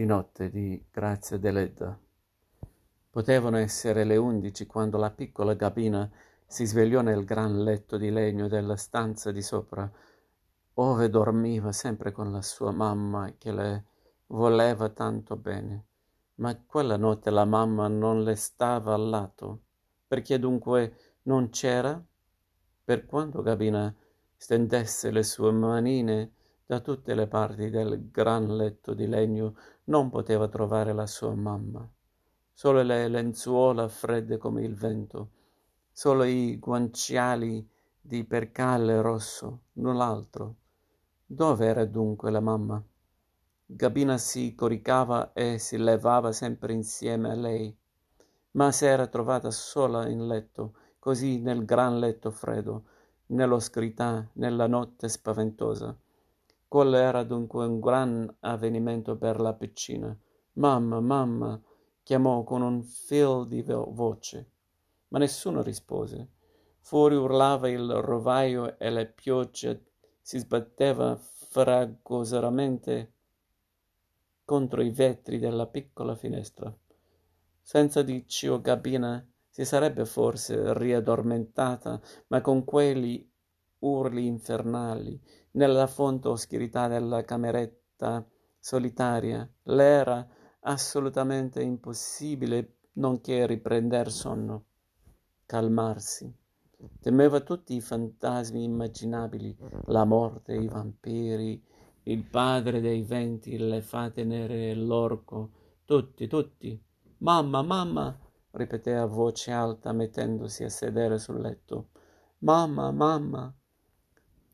di notte di Grazia Deledda. Potevano essere le undici quando la piccola Gabina si svegliò nel gran letto di legno della stanza di sopra, ove dormiva sempre con la sua mamma che le voleva tanto bene. Ma quella notte la mamma non le stava al lato, perché dunque non c'era? Per quanto Gabina stendesse le sue manine da tutte le parti del gran letto di legno, non poteva trovare la sua mamma solo le lenzuola fredde come il vento, solo i guanciali di percale rosso, null'altro. Dove era dunque la mamma? Gabina si coricava e si levava sempre insieme a lei, ma si era trovata sola in letto, così nel gran letto freddo, nell'oscurità, nella notte spaventosa. Quello era dunque un gran avvenimento per la piccina. Mamma, mamma, chiamò con un fil di voce, ma nessuno rispose. Fuori urlava il rovaio e la pioggia si sbatteva fragorosamente contro i vetri della piccola finestra. Senza di Cio Gabina si sarebbe forse riaddormentata, ma con quegli urli infernali nella fonte oscurità della cameretta solitaria, l'era assolutamente impossibile nonché riprender sonno, calmarsi. Temeva tutti i fantasmi immaginabili, la morte, i vampiri, il padre dei venti, le fate nere l'orco, tutti, tutti. Mamma, mamma, ripeté a voce alta mettendosi a sedere sul letto. Mamma, mamma.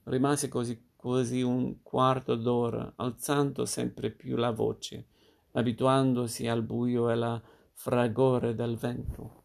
Rimase così quasi un quarto d'ora, alzando sempre più la voce abituandosi al buio e al fragore del vento.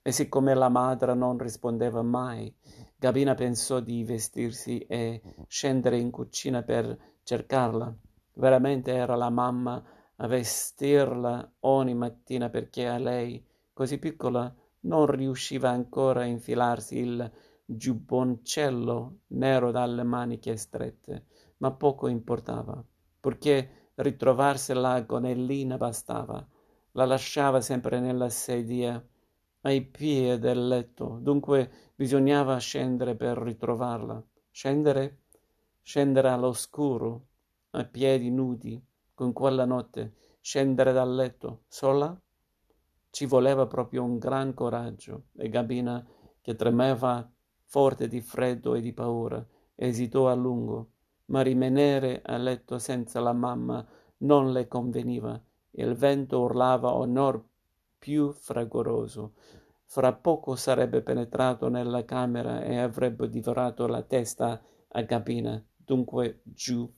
E siccome la madre non rispondeva mai, Gabina pensò di vestirsi e scendere in cucina per cercarla. Veramente era la mamma a vestirla ogni mattina perché a lei, così piccola, non riusciva ancora a infilarsi il giubboncello nero dalle maniche strette, ma poco importava, purché ritrovarsela gonellina bastava. La lasciava sempre nella sedia ai piedi del letto, dunque bisognava scendere per ritrovarla. Scendere? Scendere all'oscuro, a piedi nudi, con quella notte, scendere dal letto, sola? Ci voleva proprio un gran coraggio e Gabina, che tremava forte di freddo e di paura, esitò a lungo ma rimanere a letto senza la mamma non le conveniva. Il vento urlava onor più fragoroso. Fra poco sarebbe penetrato nella camera e avrebbe divorato la testa a Gabina, dunque giù.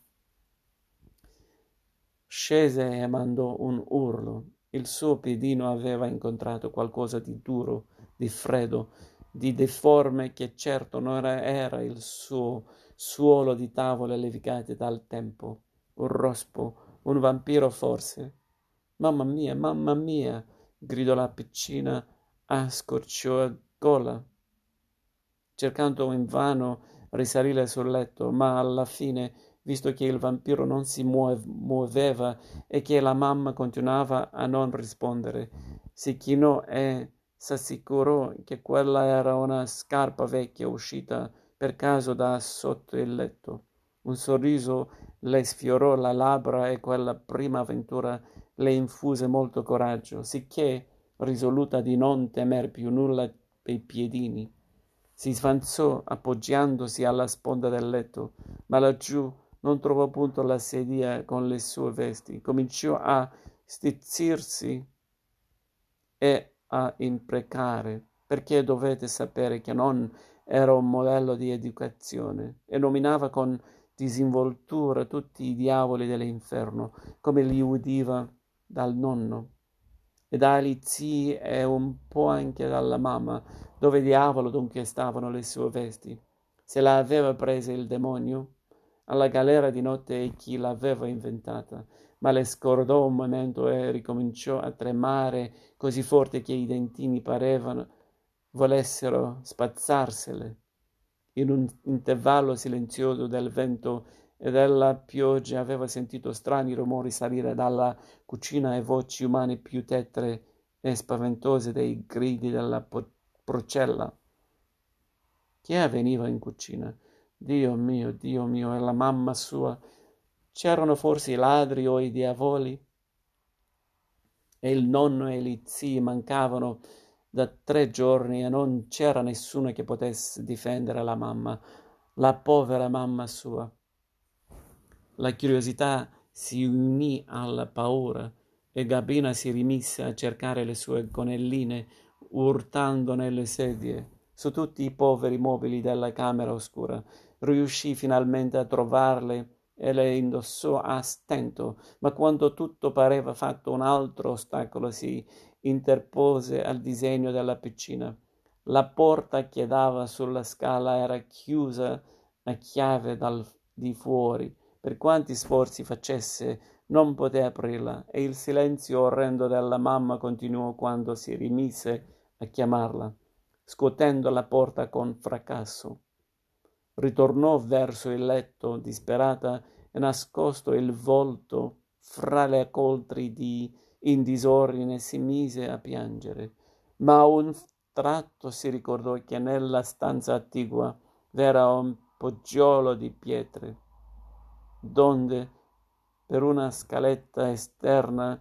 Scese e mandò un urlo. Il suo piedino aveva incontrato qualcosa di duro, di freddo, di deforme che certo non era il suo suolo di tavole levigate dal tempo, un rospo, un vampiro forse. Mamma mia, mamma mia, gridò la piccina a scorciagola, cercando invano risalire sul letto, ma alla fine, visto che il vampiro non si muoveva e che la mamma continuava a non rispondere, si chinò e s'assicurò che quella era una scarpa vecchia uscita per caso da sotto il letto. Un sorriso le sfiorò la labbra e quella prima avventura le infuse molto coraggio, sicché, risoluta di non temer più nulla per i piedini, si sfanzò appoggiandosi alla sponda del letto, ma laggiù non trovò punto la sedia con le sue vesti. Cominciò a stizzirsi e a imprecare, perché dovete sapere che non era un modello di educazione e nominava con disinvoltura tutti i diavoli dell'inferno, come li udiva dal nonno e dagli zii e un po' anche dalla mamma, dove diavolo dunque stavano le sue vesti. Se la aveva presa il demonio? Alla galera di notte e chi l'aveva inventata, ma le scordò un momento e ricominciò a tremare così forte che i dentini parevano volessero spazzarsele. In un intervallo silenzioso del vento e della pioggia aveva sentito strani rumori salire dalla cucina e voci umane più tetre e spaventose dei gridi della procella. Chi avveniva in cucina? Dio mio, Dio mio, e la mamma sua. C'erano forse i ladri o i diavoli? E il nonno e gli zii mancavano da tre giorni e non c'era nessuno che potesse difendere la mamma, la povera mamma sua. La curiosità si unì alla paura e Gabina si rimise a cercare le sue gonelline urtando nelle sedie, su tutti i poveri mobili della camera oscura. Riuscì finalmente a trovarle e le indossò a stento, ma quando tutto pareva fatto un altro ostacolo si interpose al disegno della piccina. La porta che dava sulla scala era chiusa a chiave dal di fuori. Per quanti sforzi facesse, non poté aprirla e il silenzio orrendo della mamma continuò quando si rimise a chiamarla, scuotendo la porta con fracasso. Ritornò verso il letto, disperata, e nascosto il volto fra le coltri di in disordine si mise a piangere, ma a un tratto si ricordò che nella stanza attigua v'era un poggiolo di pietre, donde per una scaletta esterna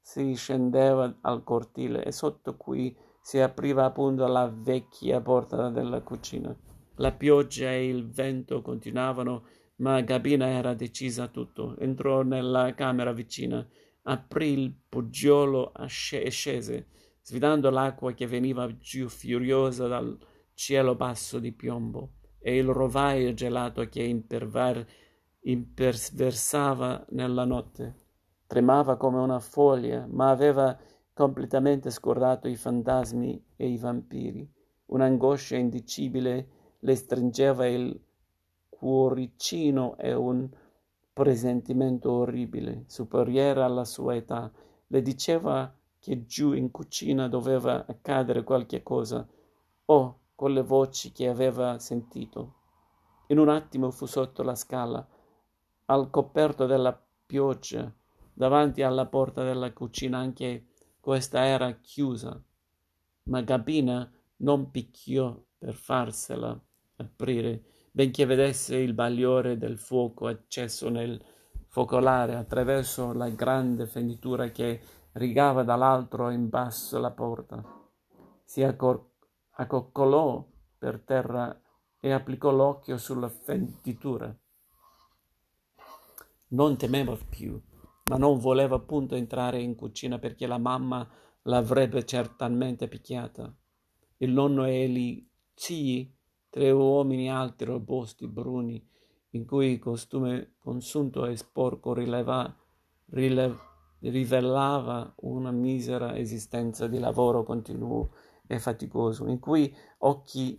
si scendeva al cortile e sotto cui si apriva appunto la vecchia porta della cucina. La pioggia e il vento continuavano, ma Gabina era decisa a tutto. Entrò nella camera vicina aprì il poggiolo e scese, sfidando l'acqua che veniva giù furiosa dal cielo basso di piombo e il rovaio gelato che imperver- imperversava nella notte. Tremava come una foglia, ma aveva completamente scordato i fantasmi e i vampiri. Un'angoscia indicibile le stringeva il cuoricino e un presentimento orribile, superiore alla sua età, le diceva che giù in cucina doveva accadere qualche cosa, o con le voci che aveva sentito. In un attimo fu sotto la scala, al coperto della pioggia, davanti alla porta della cucina, anche questa era chiusa, ma Gabina non picchiò per farsela aprire benché vedesse il bagliore del fuoco acceso nel focolare attraverso la grande fenditura che rigava dall'altro in basso la porta. Si accor- accoccolò per terra e applicò l'occhio sulla fenditura. Non temeva più, ma non voleva appunto entrare in cucina perché la mamma l'avrebbe certamente picchiata. Il nonno e gli zii tre uomini alti, robusti, bruni, in cui costume consunto e sporco rileva, rilev, rivelava una misera esistenza di lavoro continuo e faticoso, in cui occhi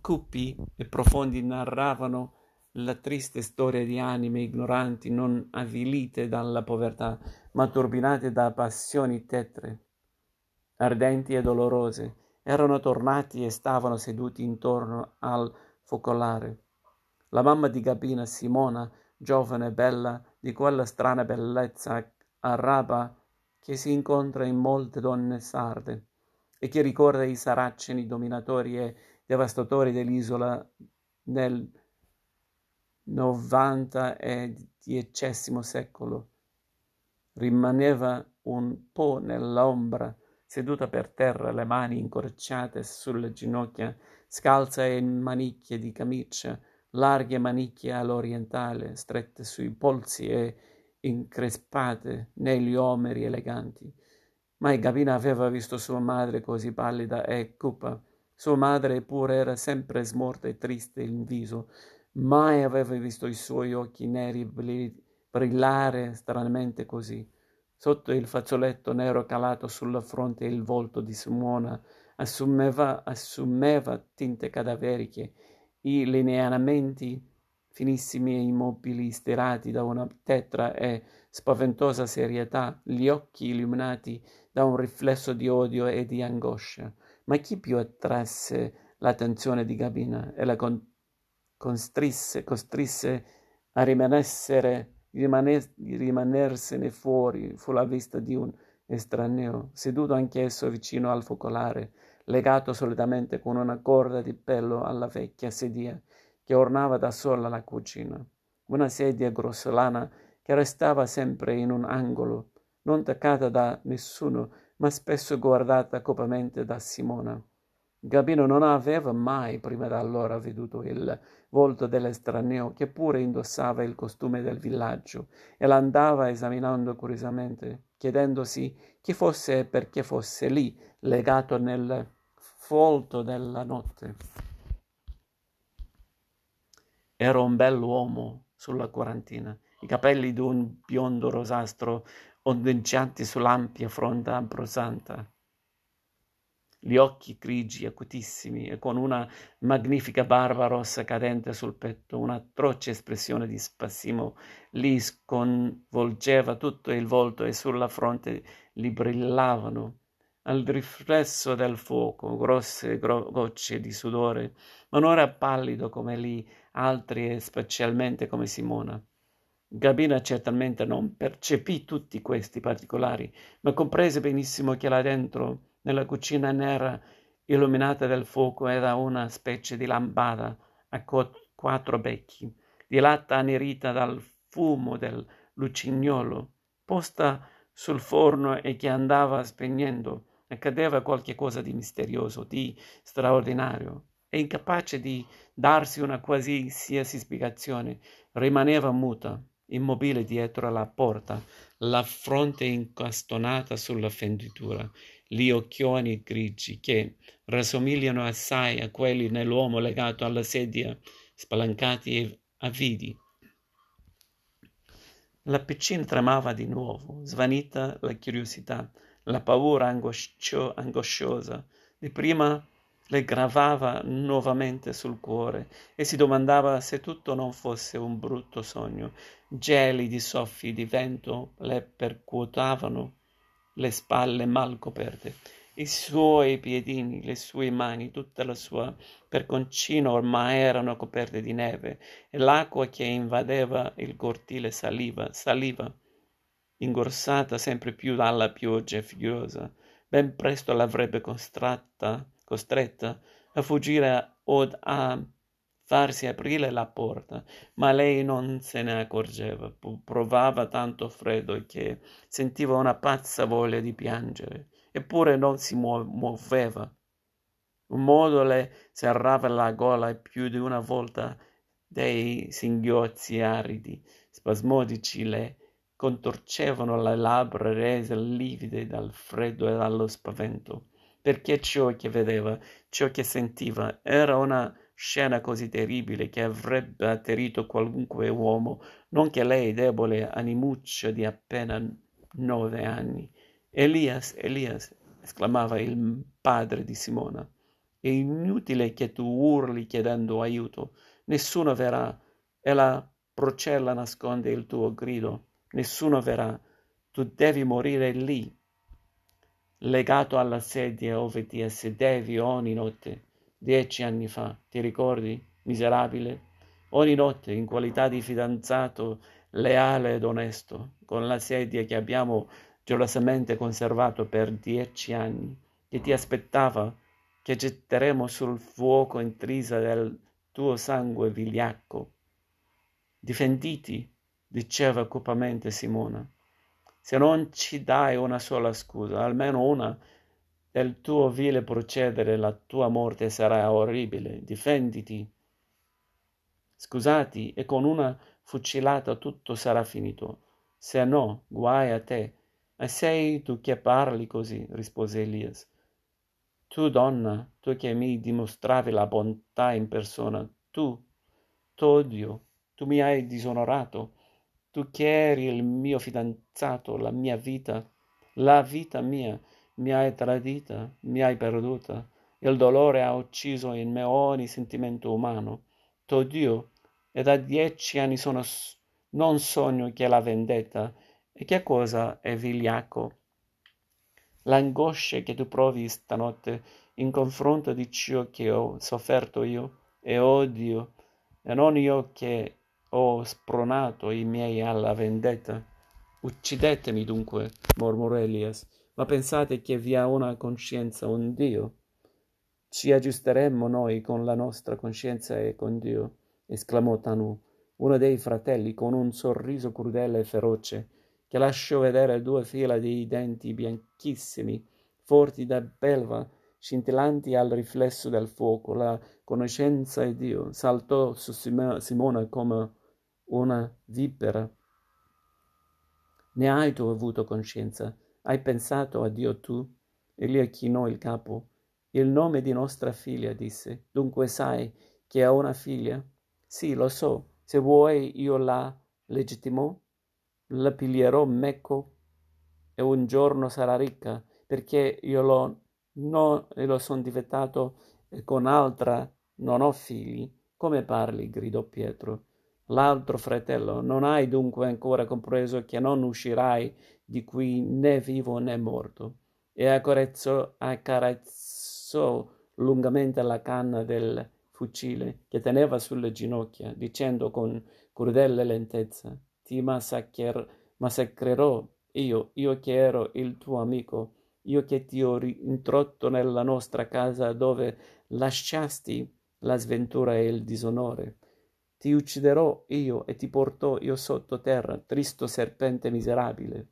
cupi e profondi narravano la triste storia di anime ignoranti, non avvilite dalla povertà, ma turbinate da passioni tetre, ardenti e dolorose, erano tornati e stavano seduti intorno al focolare. La mamma di Gabina, Simona, giovane e bella, di quella strana bellezza araba che si incontra in molte donne sarde e che ricorda i saraceni dominatori e devastatori dell'isola nel novanta e diecesimo secolo. Rimaneva un po' nell'ombra seduta per terra, le mani incorciate sulle ginocchia, scalza in manicchie di camicia, larghe manicchie all'orientale, strette sui polsi e increspate negli omeri eleganti. Mai Gabina aveva visto sua madre così pallida e cupa. Sua madre pure era sempre smorta e triste in viso. Mai aveva visto i suoi occhi neri brillare stranamente così. Sotto il fazzoletto nero calato sulla fronte il volto di Simona assumeva, assumeva tinte cadaveriche, i lineamenti finissimi e immobili stirati da una tetra e spaventosa serietà, gli occhi illuminati da un riflesso di odio e di angoscia. Ma chi più attrasse l'attenzione di Gabina e la con- costrisse, costrisse a rimanessere, rimanersene fuori, fu la vista di un estraneo, seduto anch'esso vicino al focolare, legato solitamente con una corda di pelo alla vecchia sedia che ornava da sola la cucina. Una sedia grossolana che restava sempre in un angolo, non toccata da nessuno, ma spesso guardata copamente da Simona. Gabino non aveva mai prima d'allora veduto il volto dell'estraneo che pure indossava il costume del villaggio e l'andava esaminando curiosamente, chiedendosi chi fosse e perché fosse lì, legato nel folto della notte. Era un bell'uomo sulla quarantina, i capelli d'un biondo rosastro ondeggianti sull'ampia fronte ambrosanta, gli occhi grigi acutissimi e con una magnifica barba rossa cadente sul petto, un'atroce espressione di spasimo li sconvolgeva tutto il volto e sulla fronte gli brillavano al riflesso del fuoco, grosse gro- gocce di sudore, ma non era pallido come lì altri e specialmente come Simona. Gabina certamente non percepì tutti questi particolari, ma comprese benissimo che là dentro, nella cucina nera illuminata dal fuoco, era una specie di lampada a quattro becchi, di latta annerita dal fumo del lucignolo, posta sul forno e che andava spegnendo. Accadeva qualche cosa di misterioso, di straordinario, e incapace di darsi una qualsiasi spiegazione, rimaneva muta, immobile dietro la porta, la fronte incastonata sulla fenditura, gli occhioni grigi che rassomigliano assai a quelli nell'uomo legato alla sedia, spalancati e avvidi. La piccina tremava di nuovo, svanita la curiosità, la paura angoscio- angosciosa di prima le gravava nuovamente sul cuore e si domandava se tutto non fosse un brutto sogno. Gelidi soffi di vento le percuotavano le spalle mal coperte. I suoi piedini, le sue mani, tutta la sua perconcino ormai erano coperte di neve e l'acqua che invadeva il cortile saliva, saliva ingorsata sempre più dalla pioggia furiosa, ben presto l'avrebbe costretta, costretta a fuggire o a farsi aprire la porta, ma lei non se ne accorgeva, provava tanto freddo che sentiva una pazza voglia di piangere, eppure non si muoveva. Un modo le serrava la gola e più di una volta dei singhiozzi aridi, spasmodici le contorcevano le labbra rese livide dal freddo e dallo spavento, perché ciò che vedeva, ciò che sentiva, era una scena così terribile che avrebbe atterrito qualunque uomo, nonché lei debole animuccia di appena nove anni. Elias, Elias, esclamava il padre di Simona, è inutile che tu urli chiedendo aiuto, nessuno verrà. E la procella nasconde il tuo grido. Nessuno verrà, tu devi morire lì, legato alla sedia ove ti sedevi ogni notte, dieci anni fa, ti ricordi, miserabile? Ogni notte, in qualità di fidanzato leale ed onesto, con la sedia che abbiamo gelosamente conservato per dieci anni, che ti aspettava, che getteremo sul fuoco intrisa del tuo sangue vigliacco. Difenditi, diceva cupamente Simona. Se non ci dai una sola scusa, almeno una del tuo vile procedere, la tua morte sarà orribile. Difenditi. Scusati, e con una fucilata tutto sarà finito. Se no, guai a te. E sei tu che parli così, rispose Elias. Tu, donna, tu che mi dimostravi la bontà in persona, tu, t'odio, tu mi hai disonorato tu che eri il mio fidanzato, la mia vita, la vita mia, mi hai tradita, mi hai perduta. Il dolore ha ucciso in me ogni sentimento umano. T'odio e da dieci anni sono, non sogno che la vendetta. E che cosa è vigliacco? L'angoscia che tu provi stanotte in confronto di ciò che ho sofferto io e odio e non io che ho spronato i miei alla vendetta. Uccidetemi dunque, mormorò Elias, ma pensate che vi ha una coscienza, un Dio? Ci aggiusteremmo noi con la nostra coscienza e con Dio, esclamò Tanu, uno dei fratelli, con un sorriso crudele e feroce, che lasciò vedere due fila di denti bianchissimi, forti da belva, scintillanti al riflesso del fuoco. La conoscenza di Dio saltò su Simone come una vipera. Ne hai tu avuto coscienza? Hai pensato a Dio tu? Elia chinò il capo. Il nome di nostra figlia, disse. Dunque sai che ha una figlia? Sì, lo so. Se vuoi io la legittimo, la piglierò meco e un giorno sarà ricca, perché io lo, no, lo sono diventato e con altra non ho figli. Come parli? gridò Pietro. L'altro fratello, non hai dunque ancora compreso che non uscirai di qui né vivo né morto? E accarezzò, accarezzò lungamente la canna del fucile che teneva sulle ginocchia, dicendo con crudele lentezza, ti massacrer- massacrerò io, io che ero il tuo amico, io che ti ho introdotto nella nostra casa dove lasciasti la sventura e il disonore. Ti ucciderò io e ti porto io sottoterra, tristo serpente miserabile.